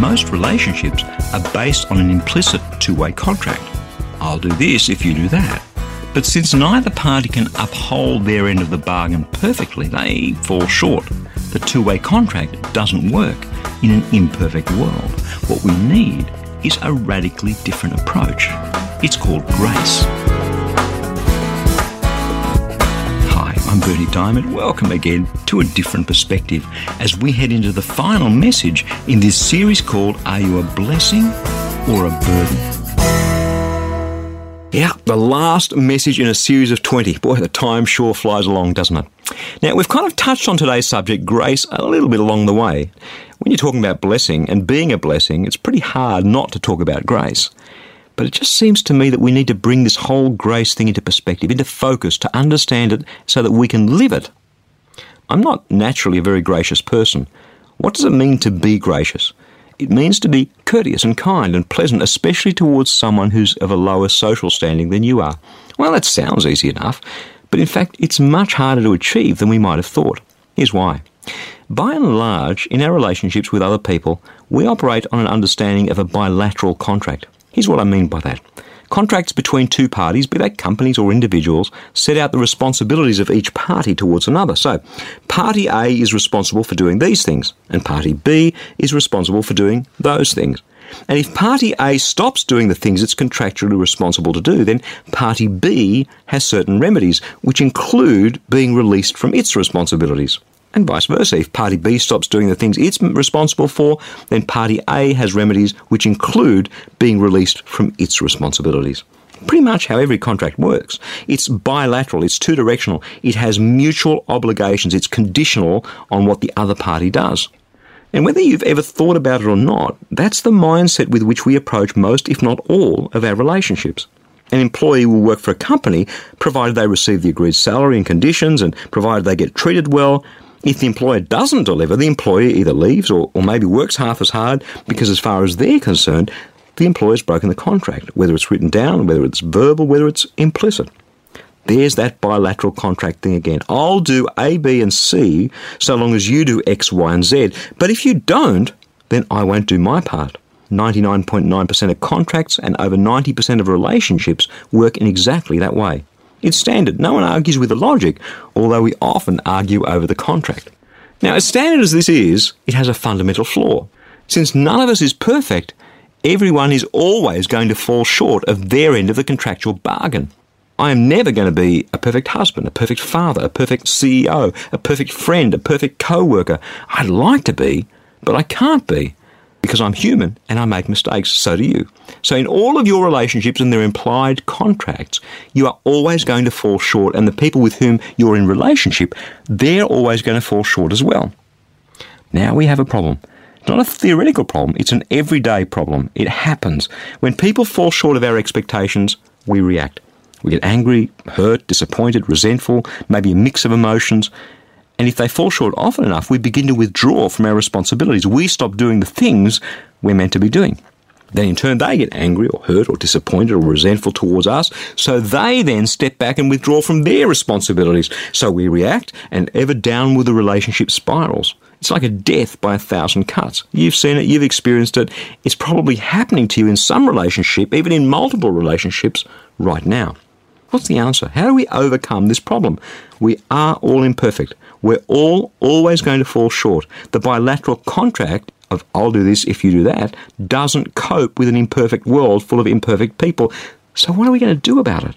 Most relationships are based on an implicit two way contract. I'll do this if you do that. But since neither party can uphold their end of the bargain perfectly, they fall short. The two way contract doesn't work in an imperfect world. What we need is a radically different approach. It's called grace. I'm Berni Dymet. Welcome again to a different perspective as we head into the final message in this series called Are You a Blessing or a Burden? Yeah, the last message in a series of 20. Boy, the time sure flies along, doesn't it? Now, we've kind of touched on today's subject, grace, a little bit along the way. When you're talking about blessing and being a blessing, it's pretty hard not to talk about grace. But it just seems to me that we need to bring this whole grace thing into perspective, into focus, to understand it so that we can live it. I'm not naturally a very gracious person. What does it mean to be gracious? It means to be courteous and kind and pleasant, especially towards someone who's of a lower social standing than you are. Well, that sounds easy enough, but in fact, it's much harder to achieve than we might have thought. Here's why. By and large, in our relationships with other people, we operate on an understanding of a bilateral contract. Here's what I mean by that. Contracts between two parties, be they companies or individuals, set out the responsibilities of each party towards another. So, Party A is responsible for doing these things, and Party B is responsible for doing those things. And if Party A stops doing the things it's contractually responsible to do, then Party B has certain remedies, which include being released from its responsibilities and vice versa. If Party B stops doing the things it's responsible for, then Party A has remedies which include being released from its responsibilities. Pretty much how every contract works. It's bilateral, it's two directional, it has mutual obligations, it's conditional on what the other party does. And whether you've ever thought about it or not, that's the mindset with which we approach most, if not all, of our relationships. An employee will work for a company provided they receive the agreed salary and conditions and provided they get treated well if the employer doesn't deliver, the employer either leaves or, or maybe works half as hard because, as far as they're concerned, the employer's broken the contract, whether it's written down, whether it's verbal, whether it's implicit. There's that bilateral contract thing again. I'll do A, B, and C so long as you do X, Y, and Z. But if you don't, then I won't do my part. 99.9% of contracts and over 90% of relationships work in exactly that way. It's standard. No one argues with the logic, although we often argue over the contract. Now, as standard as this is, it has a fundamental flaw. Since none of us is perfect, everyone is always going to fall short of their end of the contractual bargain. I am never going to be a perfect husband, a perfect father, a perfect CEO, a perfect friend, a perfect co worker. I'd like to be, but I can't be because I'm human and I make mistakes, so do you. So, in all of your relationships and their implied contracts, you are always going to fall short, and the people with whom you're in relationship, they're always going to fall short as well. Now we have a problem. It's not a theoretical problem, it's an everyday problem. It happens. When people fall short of our expectations, we react. We get angry, hurt, disappointed, resentful, maybe a mix of emotions. And if they fall short often enough, we begin to withdraw from our responsibilities. We stop doing the things we're meant to be doing. Then in turn, they get angry or hurt or disappointed or resentful towards us. So they then step back and withdraw from their responsibilities. So we react and ever downward the relationship spirals. It's like a death by a thousand cuts. You've seen it, you've experienced it. It's probably happening to you in some relationship, even in multiple relationships right now. What's the answer? How do we overcome this problem? We are all imperfect. We're all always going to fall short. The bilateral contract of I'll do this if you do that doesn't cope with an imperfect world full of imperfect people. So, what are we going to do about it?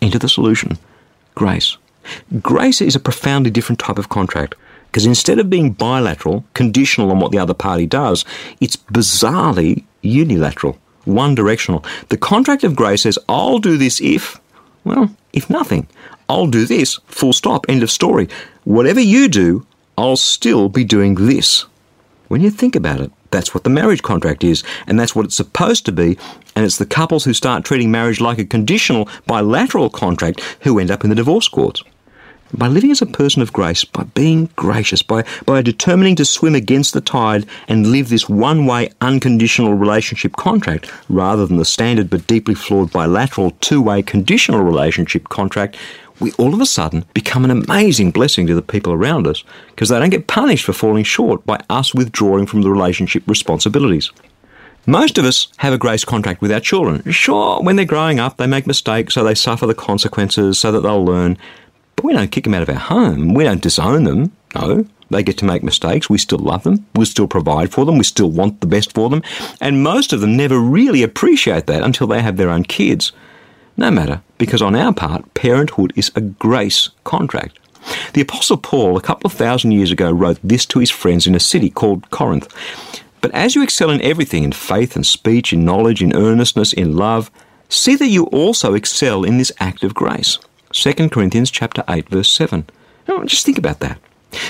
Enter the solution grace. Grace is a profoundly different type of contract because instead of being bilateral, conditional on what the other party does, it's bizarrely unilateral, one directional. The contract of grace says, I'll do this if, well, if nothing. I'll do this, full stop, end of story. Whatever you do, I'll still be doing this. When you think about it, that's what the marriage contract is, and that's what it's supposed to be, and it's the couples who start treating marriage like a conditional, bilateral contract who end up in the divorce courts. By living as a person of grace, by being gracious, by, by determining to swim against the tide and live this one way unconditional relationship contract rather than the standard but deeply flawed bilateral two way conditional relationship contract, we all of a sudden become an amazing blessing to the people around us because they don't get punished for falling short by us withdrawing from the relationship responsibilities. Most of us have a grace contract with our children. Sure, when they're growing up, they make mistakes, so they suffer the consequences so that they'll learn. But we don't kick them out of our home. We don't disown them. No. They get to make mistakes. We still love them. We still provide for them. We still want the best for them. And most of them never really appreciate that until they have their own kids. No matter, because on our part, parenthood is a grace contract. The Apostle Paul, a couple of thousand years ago, wrote this to his friends in a city called Corinth. But as you excel in everything, in faith and speech, in knowledge, in earnestness, in love, see that you also excel in this act of grace. 2 Corinthians chapter 8 verse 7. Now, just think about that.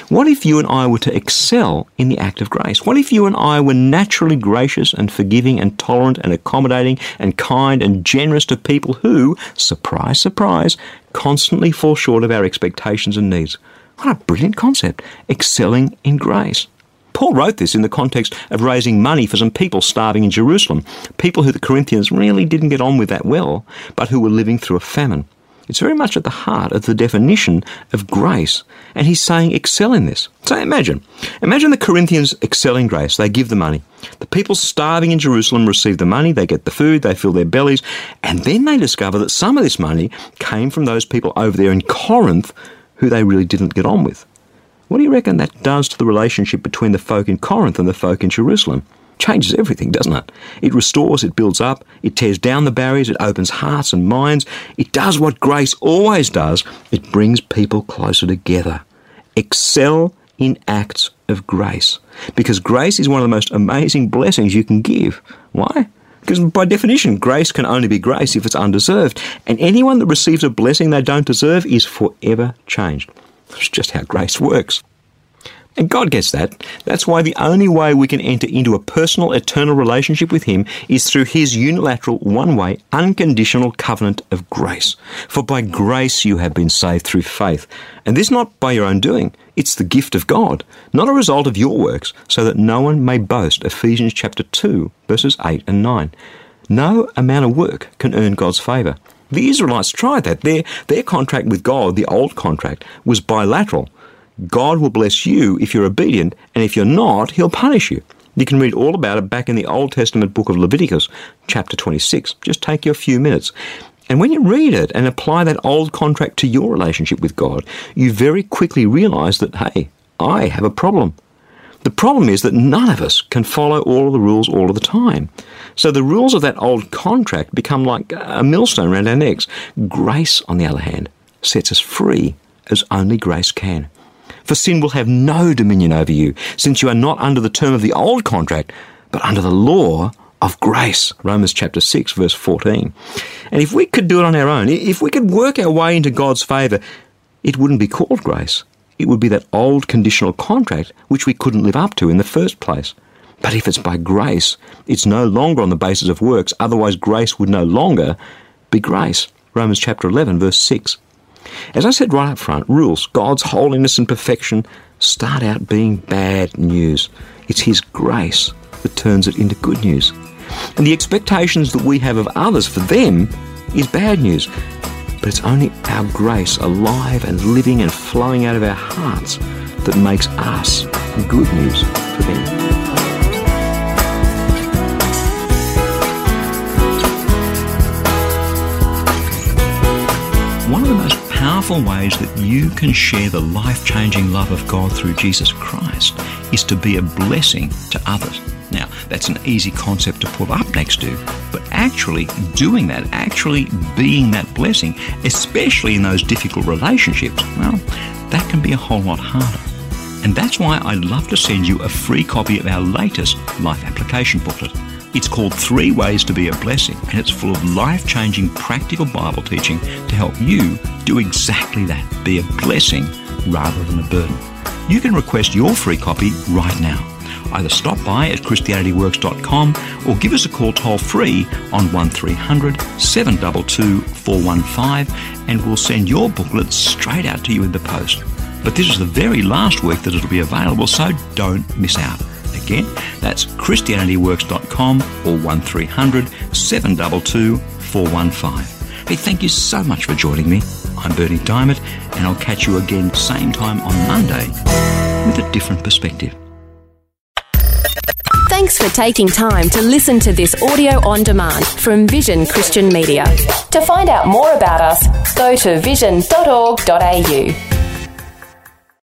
What if you and I were to excel in the act of grace? What if you and I were naturally gracious and forgiving and tolerant and accommodating and kind and generous to people who, surprise, surprise, constantly fall short of our expectations and needs? What a brilliant concept. Excelling in grace. Paul wrote this in the context of raising money for some people starving in Jerusalem, people who the Corinthians really didn't get on with that well, but who were living through a famine. It's very much at the heart of the definition of grace. And he's saying excel in this. So imagine. Imagine the Corinthians excel in grace. They give the money. The people starving in Jerusalem receive the money, they get the food, they fill their bellies, and then they discover that some of this money came from those people over there in Corinth who they really didn't get on with. What do you reckon that does to the relationship between the folk in Corinth and the folk in Jerusalem? Changes everything, doesn't it? It restores, it builds up, it tears down the barriers, it opens hearts and minds. It does what grace always does it brings people closer together. Excel in acts of grace. Because grace is one of the most amazing blessings you can give. Why? Because by definition, grace can only be grace if it's undeserved. And anyone that receives a blessing they don't deserve is forever changed. That's just how grace works. And God gets that. That's why the only way we can enter into a personal, eternal relationship with Him is through His unilateral, one way, unconditional covenant of grace. For by grace you have been saved through faith. And this not by your own doing, it's the gift of God, not a result of your works, so that no one may boast. Ephesians chapter 2, verses 8 and 9. No amount of work can earn God's favour. The Israelites tried that. Their, their contract with God, the old contract, was bilateral. God will bless you if you're obedient, and if you're not, He'll punish you. You can read all about it back in the Old Testament book of Leviticus, chapter 26. Just take you a few minutes. And when you read it and apply that old contract to your relationship with God, you very quickly realize that, hey, I have a problem. The problem is that none of us can follow all of the rules all of the time. So the rules of that old contract become like a millstone around our necks. Grace, on the other hand, sets us free as only grace can. For sin will have no dominion over you, since you are not under the term of the old contract, but under the law of grace. Romans chapter 6, verse 14. And if we could do it on our own, if we could work our way into God's favour, it wouldn't be called grace. It would be that old conditional contract which we couldn't live up to in the first place. But if it's by grace, it's no longer on the basis of works, otherwise, grace would no longer be grace. Romans chapter 11, verse 6. As I said right up front, rules, God's holiness and perfection, start out being bad news. It's His grace that turns it into good news. And the expectations that we have of others for them is bad news. But it's only our grace alive and living and flowing out of our hearts that makes us good news for them. One of the most powerful ways that you can share the life changing love of God through Jesus Christ is to be a blessing to others. Now, that's an easy concept to put up next to, but actually doing that, actually being that blessing, especially in those difficult relationships, well, that can be a whole lot harder. And that's why I'd love to send you a free copy of our latest life application booklet. It's called Three Ways to Be a Blessing, and it's full of life changing practical Bible teaching to help you do exactly that be a blessing rather than a burden. You can request your free copy right now. Either stop by at ChristianityWorks.com or give us a call toll free on 1300 722 415 and we'll send your booklet straight out to you in the post. But this is the very last week that it'll be available, so don't miss out. Again, that's ChristianityWorks.com or 1300 722 415. Hey, thank you so much for joining me. I'm Berni Dymet, and I'll catch you again same time on Monday with a different perspective. Thanks for taking time to listen to this audio on demand from Vision Christian Media. To find out more about us, go to vision.org.au.